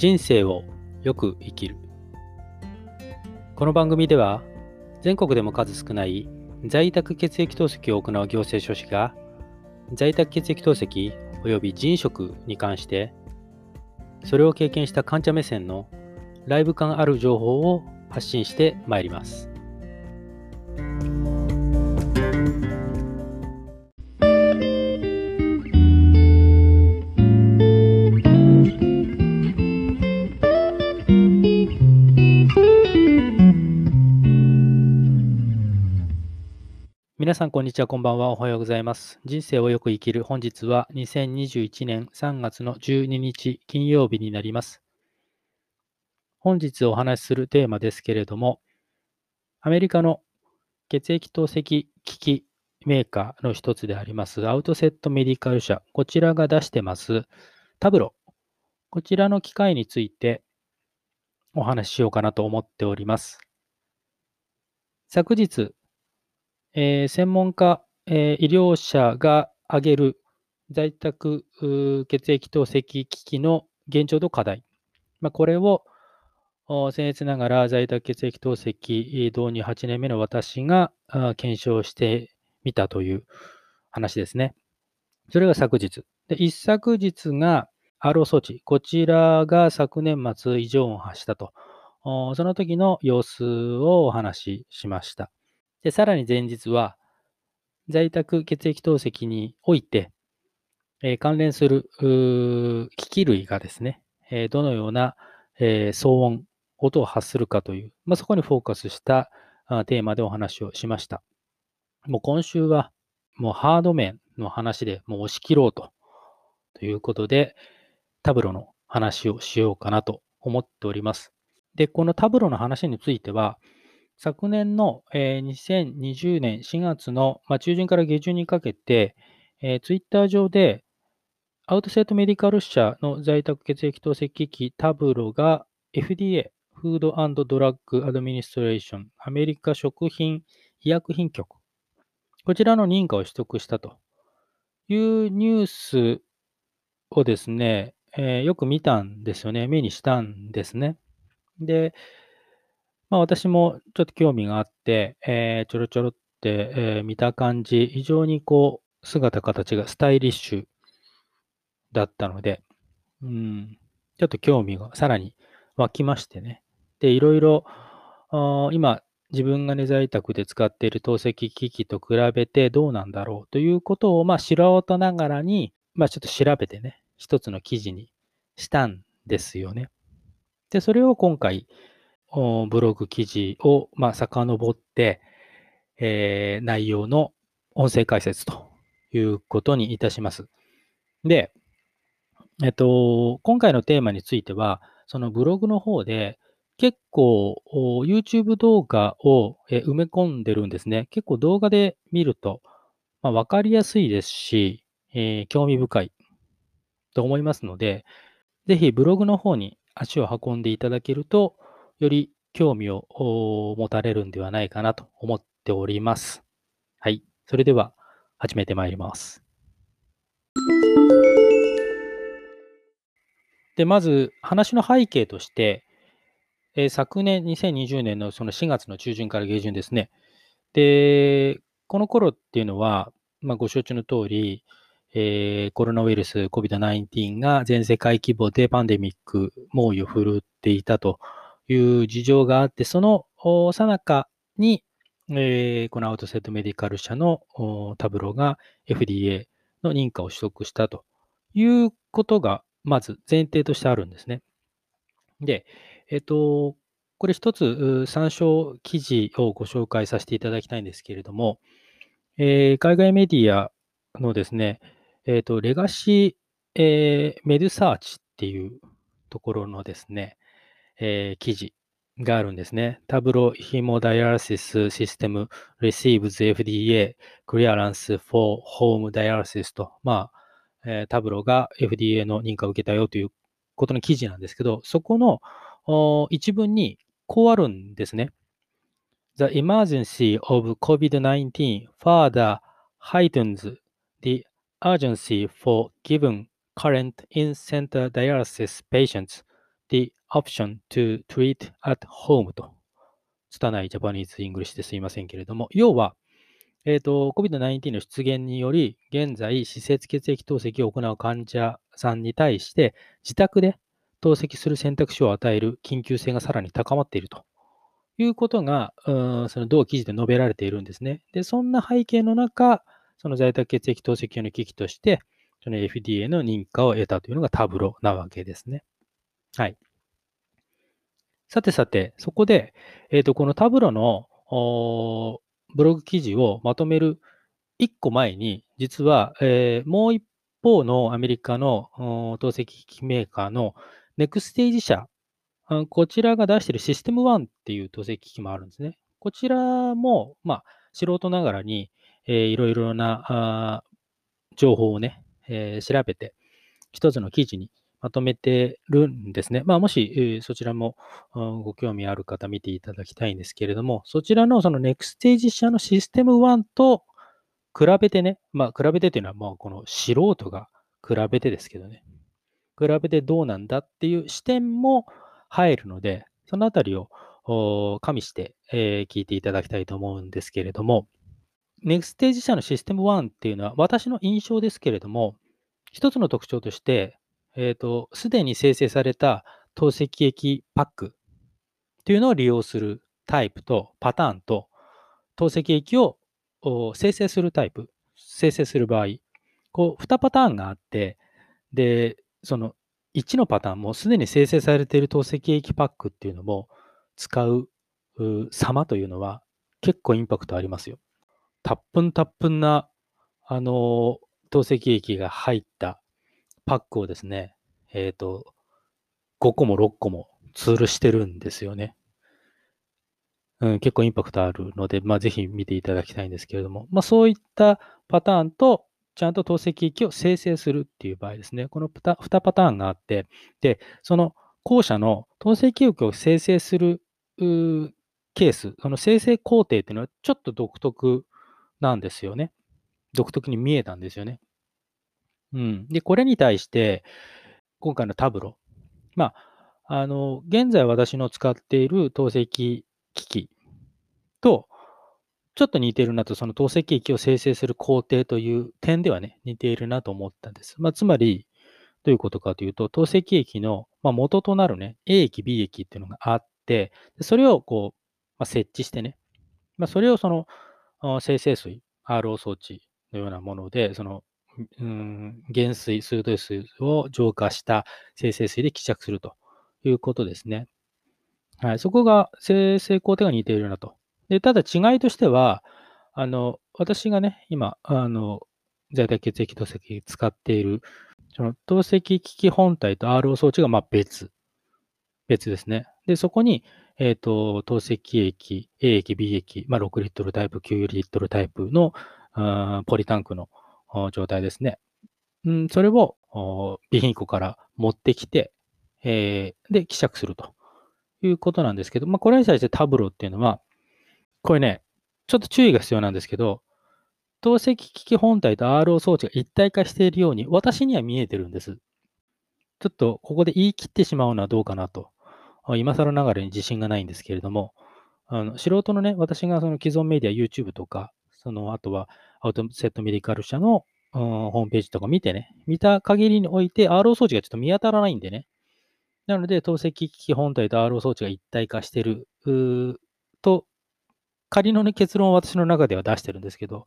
人生をよく生きるこの番組では全国でも数少ない在宅血液透析を行う行政書士が在宅血液透析及び人食に関してそれを経験した患者目線のライブ感ある情報を発信してまいります。皆さん、こんにちは、こんばんは。おはようございます。人生をよく生きる。本日は2021年3月の12日金曜日になります。本日お話しするテーマですけれども、アメリカの血液透析機器メーカーの一つでありますアウトセットメディカル社、こちらが出してますタブロ、こちらの機械についてお話ししようかなと思っております。昨日、えー、専門家、えー、医療者が挙げる在宅血液透析機器の現状と課題。まあ、これを僭越ながら在宅血液透析導入8年目の私が検証してみたという話ですね。それが昨日。で一昨日が RO 装置。こちらが昨年末異常音を発したと。その時の様子をお話ししました。で、さらに前日は、在宅血液透析において、えー、関連する機器類がですね、えー、どのような、えー、騒音、音を発するかという、まあ、そこにフォーカスしたテーマでお話をしました。もう今週は、もうハード面の話でもう押し切ろうと、ということで、タブロの話をしようかなと思っております。で、このタブロの話については、昨年の、えー、2020年4月の、まあ、中旬から下旬にかけて、えー、ツイッター上で、アウトセットメディカル社の在宅血液透析機器タブロが FDA、フードドラッグアドミニストレーション、アメリカ食品医薬品局、こちらの認可を取得したというニュースをですね、えー、よく見たんですよね。目にしたんですね。で、まあ、私もちょっと興味があって、えー、ちょろちょろって、えー、見た感じ、非常にこう、姿形がスタイリッシュだったので、うん、ちょっと興味がさらに湧きましてね。で、いろいろ、今、自分が、ね、在宅で使っている透析機器と比べてどうなんだろうということを、まあ、素人ながらに、まあ、ちょっと調べてね、一つの記事にしたんですよね。で、それを今回、ブログ記事を、まあ、遡って、えー、内容の音声解説ということにいたします。で、えっと、今回のテーマについては、そのブログの方で結構 YouTube 動画を埋め込んでるんですね。結構動画で見ると、まあ、分かりやすいですし、えー、興味深いと思いますので、ぜひブログの方に足を運んでいただけると、より興味を持たれるんではないかなと思っております。はい。それでは始めてまいります。で、まず話の背景として、えー、昨年2020年のその4月の中旬から下旬ですね。で、この頃っていうのは、まあ、ご承知の通り、えー、コロナウイルス COVID-19 が全世界規模でパンデミック猛威を振るっていたという事情があって、そのさなかに、えー、このアウトセットメディカル社のタブロが FDA の認可を取得したということが、まず前提としてあるんですね。で、えっ、と、これ一つ参照記事をご紹介させていただきたいんですけれども、えー、海外メディアのですね、えっ、と、レガシー、えー、メドサーチっていうところのですね、えー、記事があるんですね。タブロヒモダイアラシスシステム receives FDA clearance for home dialysis と、まあ、えー、タブロが FDA の認可を受けたよということの記事なんですけど、そこの一文にこうあるんですね。The emergence of COVID-19 further heightens the urgency for giving current in-center dialysis patients the option to treat at home と、拙い Japanese English ですいませんけれども、要は、えーと、COVID-19 の出現により、現在、施設血液透析を行う患者さんに対して、自宅で透析する選択肢を与える緊急性がさらに高まっているということが、うんその同記事で述べられているんですね。で、そんな背景の中、その在宅血液透析用の機器として、その FDA の認可を得たというのがタブロなわけですね。はい。さてさて、そこで、えっ、と、このタブロのブログ記事をまとめる1個前に、実は、えー、もう一方のアメリカの透析機器メーカーのネクステージ社、こちらが出しているシステム1っていう透析機器もあるんですね。こちらも、まあ、素人ながらに、えー、いろいろな情報をね、えー、調べて、一つの記事にまとめてるんですね。まあ、もし、えー、そちらもご興味ある方見ていただきたいんですけれども、そちらのそのネクステージ社のシステム1と比べてね、まあ、比べてというのは、まあ、この素人が比べてですけどね、比べてどうなんだっていう視点も入るので、そのあたりを加味して、えー、聞いていただきたいと思うんですけれども、ネクステージ社のシステム1っていうのは、私の印象ですけれども、一つの特徴として、えっ、ー、と、すでに生成された透析液パックっていうのを利用するタイプとパターンと、透析液を生成するタイプ、生成する場合、こう、2パターンがあって、で、その1のパターンもすでに生成されている透析液パックっていうのも使う様というのは結構インパクトありますよ。たっぷんたっぷんな、あの、透析液が入ったパックをですね、えっ、ー、と、5個も6個もツールしてるんですよね。うん、結構インパクトあるので、まあ、ぜひ見ていただきたいんですけれども、まあ、そういったパターンと、ちゃんと透析液を生成するっていう場合ですね。この2パターンがあって、で、その後者の透析液を生成するケース、その生成工程っていうのはちょっと独特なんですよね。独特に見えたんですよね。うん。で、これに対して、今回のタブロ。まあ、あの、現在私の使っている透析機器と、ちょっと似てるなと、その透析液を生成する工程という点ではね、似ているなと思ったんです。まあ、つまり、どういうことかというと、透析液の、ま元となるね、A 液、B 液っていうのがあって、それをこう、まあ、設置してね、まあ、それをその生成水、RO 装置のようなもので、そのうん、減水、水道水を浄化した生成水で希釈するということですね。はい、そこが生成工程が似ているなと。でただ違いとしては、あの私がね、今、あの在宅血液透析使っている、その透析機器本体と RO 装置がま別。別ですね。で、そこに、えっ、ー、と、透析液、A 液、B 液、まあ、6リットルタイプ、9リットルタイプのポリタンクの状態ですね。うん、それを備品庫から持ってきて、えー、で、希釈するということなんですけど、まあ、これに対してタブロっていうのは、これね、ちょっと注意が必要なんですけど、透析機器本体と RO 装置が一体化しているように、私には見えてるんです。ちょっとここで言い切ってしまうのはどうかなと。今更ながらに自信がないんですけれども、あの素人のね、私がその既存メディア、YouTube とか、そのあとはアウトセットメディカル社の、うん、ホームページとか見てね、見た限りにおいて RO 装置がちょっと見当たらないんでね。なので、透析機器本体と RO 装置が一体化してると、仮の、ね、結論を私の中では出してるんですけど、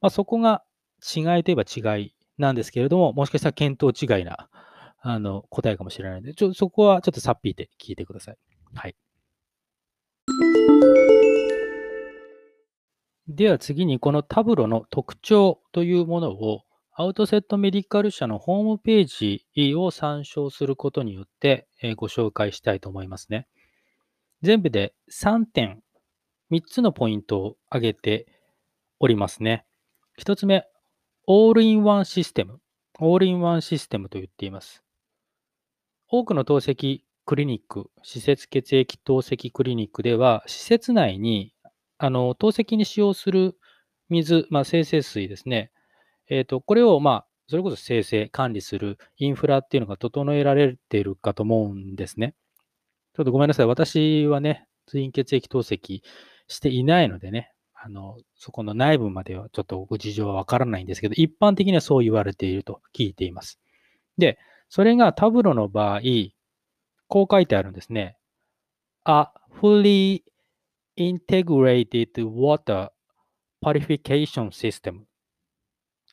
まあ、そこが違いといえば違いなんですけれども、もしかしたら見当違いなあの答えかもしれないので、ちょそこはちょっとさっぴいて聞いてください。はい。では次にこのタブロの特徴というものをアウトセットメディカル社のホームページを参照することによってご紹介したいと思いますね。全部で3点、3つのポイントを挙げておりますね。1つ目、オールインワンシステム。オールインワンシステムと言っています。多くの透析クリニック、施設血液透析クリニックでは、施設内にあの、透析に使用する水、まあ、生成水ですね。え、ー、と、これを、まあそれこそ生成、管理するインフラっていうのが整えられているかと思うんですね。ちょっとごめんなさい。私はね、通院血液透析していないのでね、あの、そこの内部まではちょっとご事情はわからないんですけど、一般的にはそう言われていると聞いています。で、それがタブロの場合、こう書いてあるんですね。A fully integrated water purification system.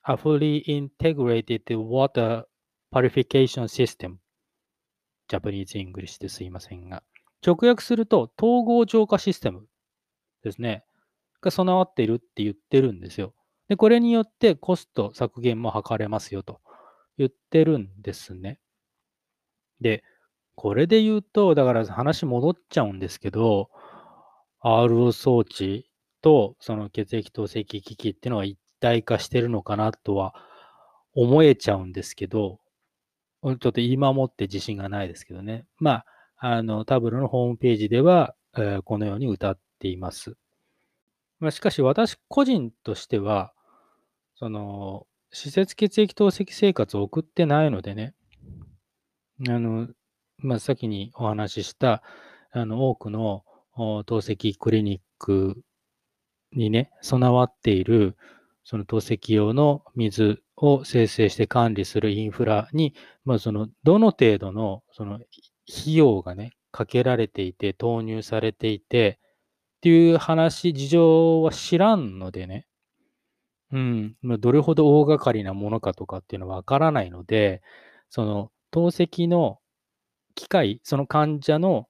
A fully integrated water purification system. Japanese English ですいませんが。直訳すると、統合浄化システムですね。が備わっているって言ってるんですよ。で、これによってコスト削減も図れますよと言ってるんですね。で、これで言うと、だから話戻っちゃうんですけど、RO 装置とその血液透析機器っていうのは一体化してるのかなとは思えちゃうんですけど、ちょっと今もって自信がないですけどね。まあ、あの、タブロのホームページでは、えー、このように歌っています。まあ、しかし私個人としては、その、施設血液透析生活を送ってないのでね、あの、まあ、先にお話しした、あの、多くの透析クリニックにね、備わっている、その透析用の水を生成して管理するインフラに、まあ、その、どの程度の、その、費用がね、かけられていて、投入されていて、っていう話、事情は知らんのでね、うん。ま、どれほど大掛かりなものかとかっていうのはわからないので、その、透析の機械、その患者の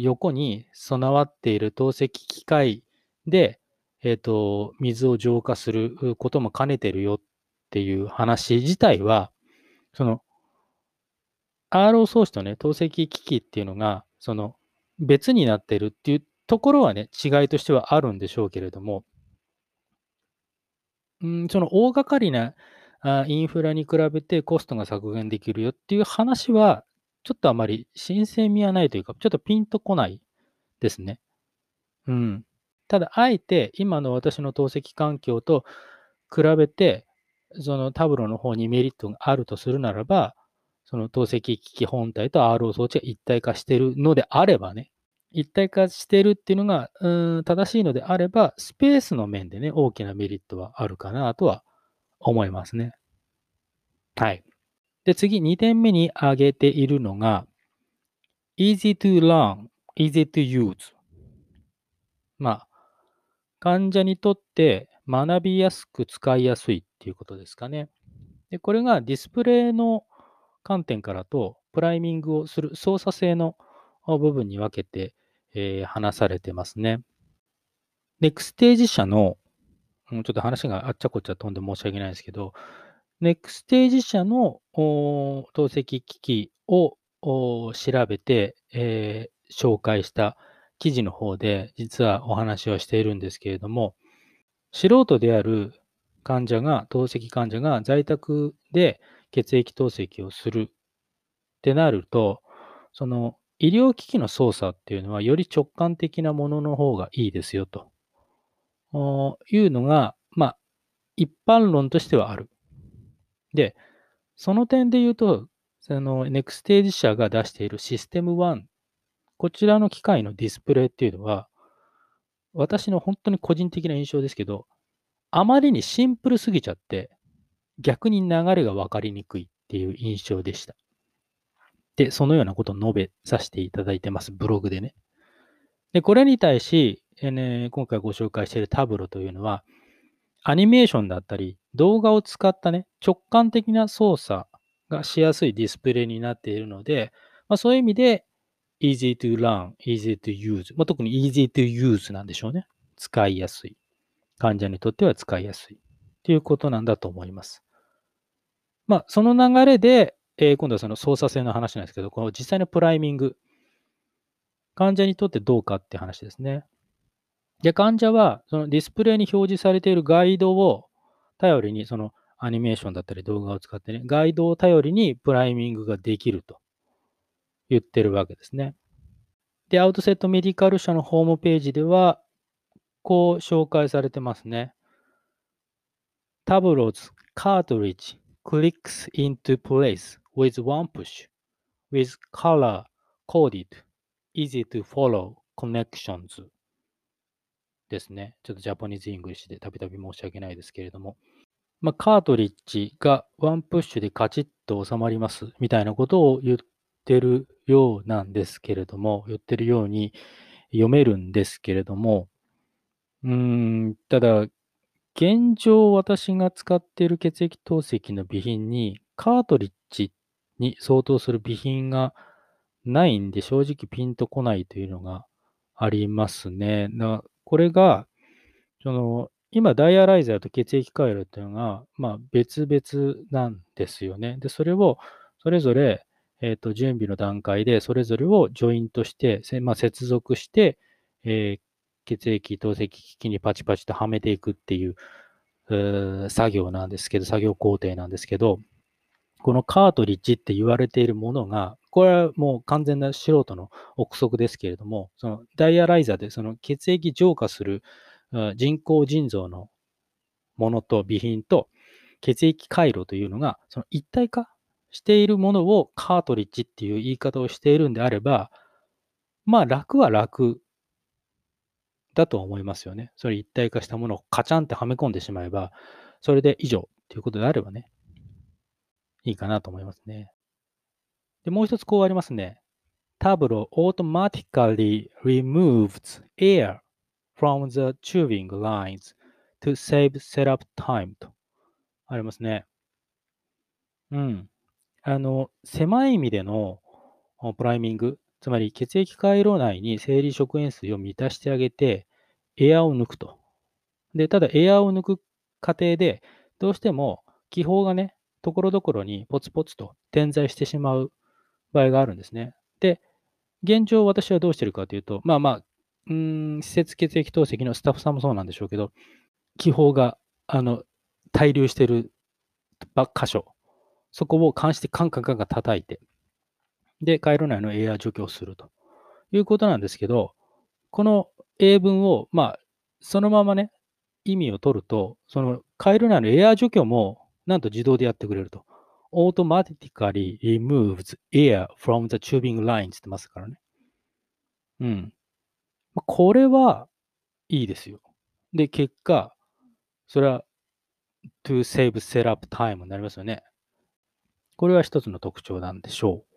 横に備わっている透析機械で、えっ、ー、と、水を浄化することも兼ねてるよっていう話自体は、その、RO 装置とね、透析機器っていうのが、その、別になってるっていうところはね、違いとしてはあるんでしょうけれども、ん、その大掛かりなあインフラに比べてコストが削減できるよっていう話は、ちょっとあまり新鮮味はないというか、ちょっとピンとこないですね。うん。ただ、あえて今の私の透析環境と比べて、そのタブロの方にメリットがあるとするならば、その透析機器本体と RO 装置が一体化しているのであればね、一体化しているっていうのが、うん、正しいのであれば、スペースの面でね、大きなメリットはあるかなとは思いますね。はい。で、次、2点目に挙げているのが、easy to learn, easy to use。まあ、患者にとって学びやすく使いやすいっていうことですかね。で、これがディスプレイの観点からと、プライミングをする操作性の部分に分けて、えー、話されてますね。ネクステージ社の、ちょっと話があっちゃこっちゃ飛んで申し訳ないですけど、ネクステージ社の透析機器を調べて、えー、紹介した記事の方で実はお話をしているんですけれども、素人である患者が、透析患者が在宅で血液透析をするってなると、その医療機器の操作っていうのはより直感的なものの方がいいですよというのが、まあ、一般論としてはある。で、その点で言うと、その NextStage 社が出しているシステム1、こちらの機械のディスプレイっていうのは、私の本当に個人的な印象ですけど、あまりにシンプルすぎちゃって、逆に流れが分かりにくいっていう印象でした。で、そのようなことを述べさせていただいてます、ブログでね。で、これに対し、えー、今回ご紹介しているタブロというのは、アニメーションだったり、動画を使ったね、直感的な操作がしやすいディスプレイになっているので、まあ、そういう意味で、easy to learn, easy to use、まあ、特に easy to use なんでしょうね。使いやすい。患者にとっては使いやすい。ということなんだと思います。まあ、その流れで、えー、今度はその操作性の話なんですけど、この実際のプライミング。患者にとってどうかって話ですね。で、患者は、そのディスプレイに表示されているガイドを頼りに、そのアニメーションだったり動画を使ってね、ガイドを頼りにプライミングができると言ってるわけですね。で、アウトセットメディカル社のホームページでは、こう紹介されてますね。 Tablo's cartridge clicks into place with one push with color coded easy to follow connections ですね。ちょっと Japanese English でたびたび申し訳ないですけれども、まあ、カートリッジがワンプッシュでカチッと収まりますみたいなことを言ってるようなんですけれども、言ってるように読めるんですけれども、うん、ただ、現状私が使っている血液透析の備品にカートリッジに相当する備品がないんで正直ピンとこないというのがありますね。これが、その今、ダイアライザーと血液回路っていうのが、まあ、別々なんですよね。で、それをそれぞれ、えーと、準備の段階で、それぞれをジョイントして、まあ、接続して、えー、血液透析機器にパチパチとはめていくっていうう作業なんですけど、作業工程なんですけど、このカートリッジって言われているものが、これはもう完全な素人の憶測ですけれども、そのダイアライザーでその血液浄化する人工腎臓のものと備品と血液回路というのがその一体化しているものをカートリッジっていう言い方をしているんであれば、まあ楽は楽だと思いますよね。それ一体化したものをカチャンってはめ込んでしまえば、それで以上ということであればね、いいかなと思いますね。で、もう一つこうありますね。Tableau automatically removes air from the tubing lines to save setup time とありますね。うん。あの、狭い意味でのプライミング、つまり血液回路内に生理食塩水を満たしてあげて、エアを抜くと。で、ただエアを抜く過程で、どうしても気泡がね、ところどころにポツポツと点在してしまう場合があるんですね。で、現状私はどうしてるかというと、まあまあ、うん、施設血液透析のスタッフさんもそうなんでしょうけど、気泡が、あの、滞留してる箇所、そこを監視でカンカンカンカン叩いて、で、回路内のエア除去をするということなんですけど、この英文を、まあ、そのままね、意味を取ると、その回路内のエア除去も、なんと自動でやってくれると。Automatically removes air from the tubing lines って言ってますからね。うん。これはいいですよ。で、結果、それは to save setup time になりますよね。これは一つの特徴なんでしょう。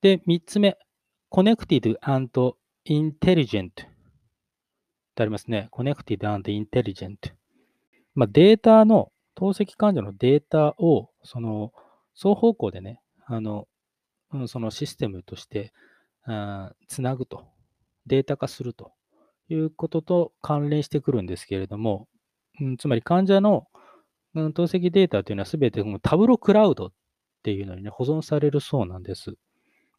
で、三つ目、connected and intelligent ってありますね。connected and intelligent。まあ、データの、透析患者のデータを、その、双方向でね、あの、そのシステムとして、つなぐとデータ化するということと関連してくるんですけれども、うん、つまり患者の、うん、透析データというのはすべてタブロクラウドっていうのに、ね、保存されるそうなんです。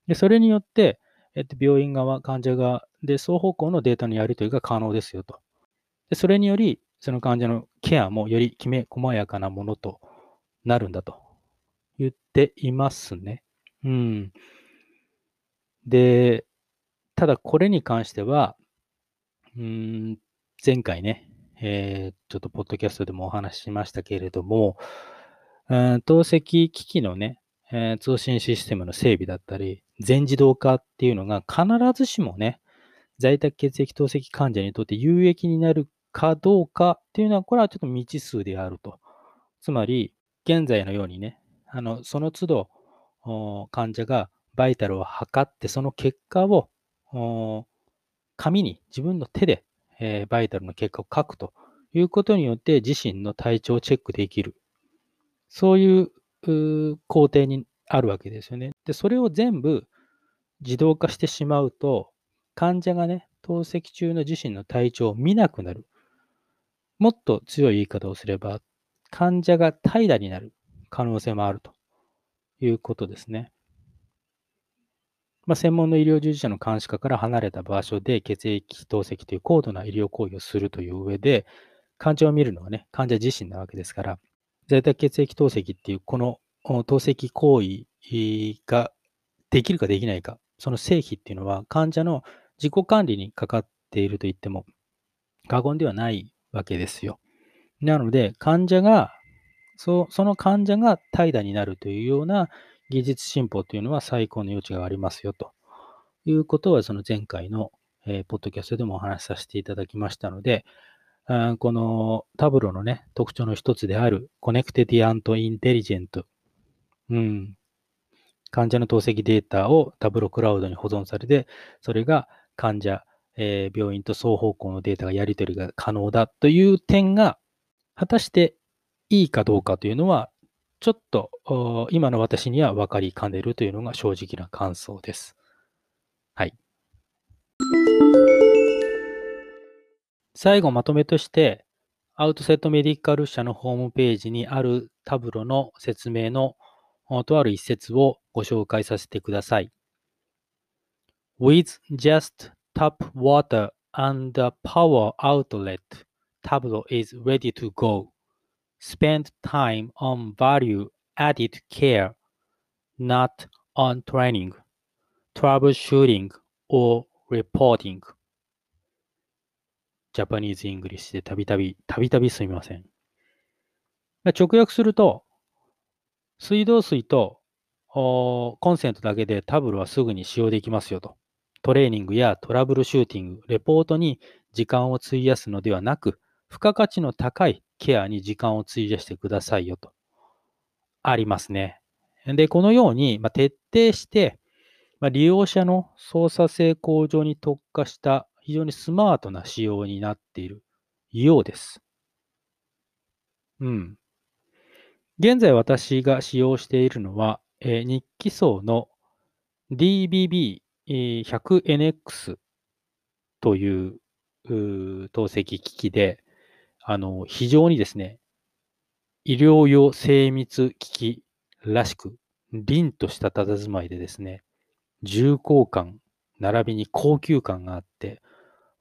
でそれによって、えっと、病院側、患者側で双方向のデータのやり取りが可能ですよと。でそれにより、その患者のケアもよりきめ細やかなものとなるんだと言っていますね。うん。で、ただこれに関しては、うん、前回ね、えー、ちょっとポッドキャストでもお話ししましたけれども、うん、透析機器のね、えー、通信システムの整備だったり、全自動化っていうのが必ずしもね、在宅血液透析患者にとって有益になるかどうかっていうのは、これはちょっと未知数であると。つまり、現在のようにね、あのその都度患者がバイタルを測って、その結果を紙に自分の手で、えバイタルの結果を書くということによって自身の体調をチェックできる。そういう工程にあるわけですよね。で、それを全部自動化してしまうと、患者がね、透析中の自身の体調を見なくなる。もっと強い言い方をすれば、患者が怠惰になる可能性もあるということですね。まあ、専門の医療従事者の監視下から離れた場所で血液透析という高度な医療行為をするという上で、患者を見るのはね、患者自身なわけですから、在宅血液透析っていうこの透析行為ができるかできないか、その成否っていうのは患者の自己管理にかかっていると言っても過言ではないわけですよ。なので、患者がそその患者が怠惰になるというような技術進歩というのは最高の余地がありますよということは、その前回の、えー、ポッドキャストでもお話しさせていただきましたので、あこのタブロのね、特徴の一つであるコネクテディアントインテリジェント。うん。患者の透析データをタブロクラウドに保存されて、それが患者、えー、病院と双方向のデータがやり取りが可能だという点が、果たしていいかどうかというのは、ちょっと今の私には分かりかねるというのが正直な感想です。はい。最後まとめとして、アウトセットメディカル社のホームページにあるタブロの説明のとある一節をご紹介させてください。With just tap water and a power outlet, Tableau is ready to go. Spend time on value added care, not on training, troubleshooting, or reporting. Japanese English でたびたび、たびたびすみません。直訳すると、水道水とコンセントだけでタブロはすぐに使用できますよと。トレーニングやトラブルシューティング、レポートに時間を費やすのではなく、付加価値の高いケアに時間を費やしてくださいよと。ありますね。で、このように、まあ、徹底して、まあ、利用者の操作性向上に特化した非常にスマートな仕様になっているようです。うん。現在私が使用しているのは、えー、日記層の DBB 100NX という透析機器で、あの、非常にですね、医療用精密機器らしく、凛とした佇まいでですね、重厚感、並びに高級感があって、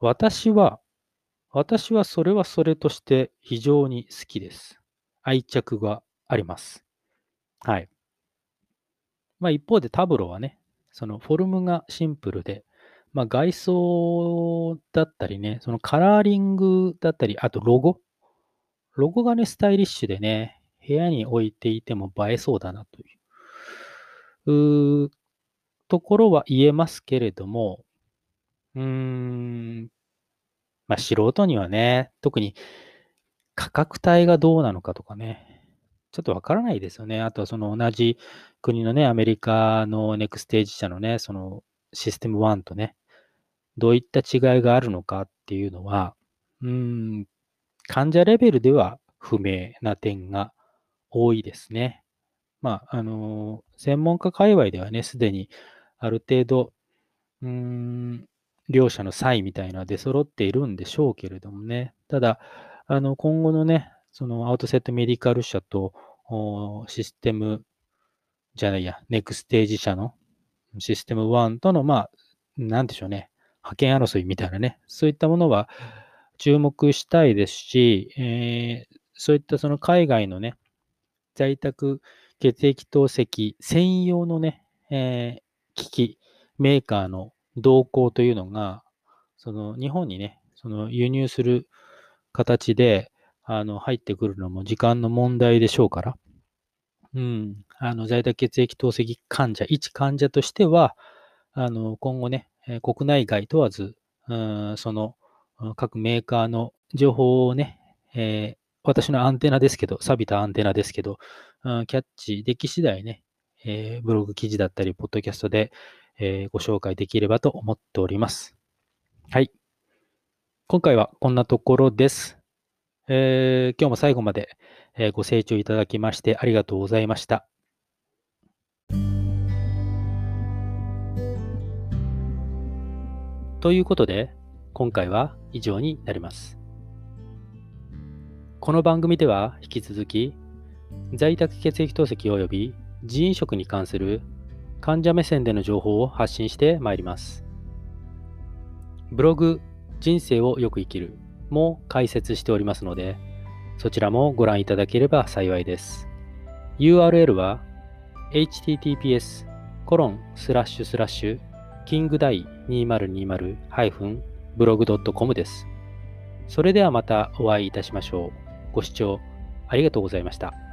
私は、私はそれはそれとして非常に好きです。愛着があります。はい。まあ一方でタブロはね、そのフォルムがシンプルで、まあ外装だったりね、そのカラーリングだったり、あとロゴ。ロゴがね、スタイリッシュでね、部屋に置いていても映えそうだなという、うところは言えますけれども、うーん、まあ、素人にはね、特に価格帯がどうなのかとかね、ちょっとわからないですよね。あとはその同じ国のね、アメリカのネクステージ社のね、そのシステム1とね、どういった違いがあるのかっていうのは、うーん、患者レベルでは不明な点が多いですね。まあ、あの、専門家界隈ではね、すでにある程度、うん、両者の差異みたいなのは出揃っているんでしょうけれどもね。ただ、あの、今後のね、そのアウトセットメディカル社とシステムじゃないや、ネクステージ社のシステム1との、まあ、なんでしょうね、派遣争いみたいなね、そういったものは注目したいですし、えー、そういったその海外のね、在宅血液透析専用のね、えー、機器、メーカーの動向というのが、その日本にね、その輸入する形で、あの、入ってくるのも時間の問題でしょうから、うん、あの、在宅血液透析患者、一患者としては、あの、今後ね、国内外問わず、うん、その、各メーカーの情報をね、えー、私のアンテナですけど、錆びたアンテナですけど、うん、キャッチでき次第ね、えー、ブログ記事だったり、ポッドキャストで、えー、ご紹介できればと思っております。はい。今回はこんなところです。えー、今日も最後まで、えご清聴いただきましてありがとうございました。ということで、今回は以上になります。この番組では引き続き、在宅血液透析及び人員食に関する患者目線での情報を発信してまいります。ブログ、人生をよく生きるも解説しておりますので、そちらもご覧いただければ幸いです。URL は https コロンスラッシュスラッシュキングダイ 2020-blog.com です。それではまたお会いいたしましょう。ご視聴ありがとうございました。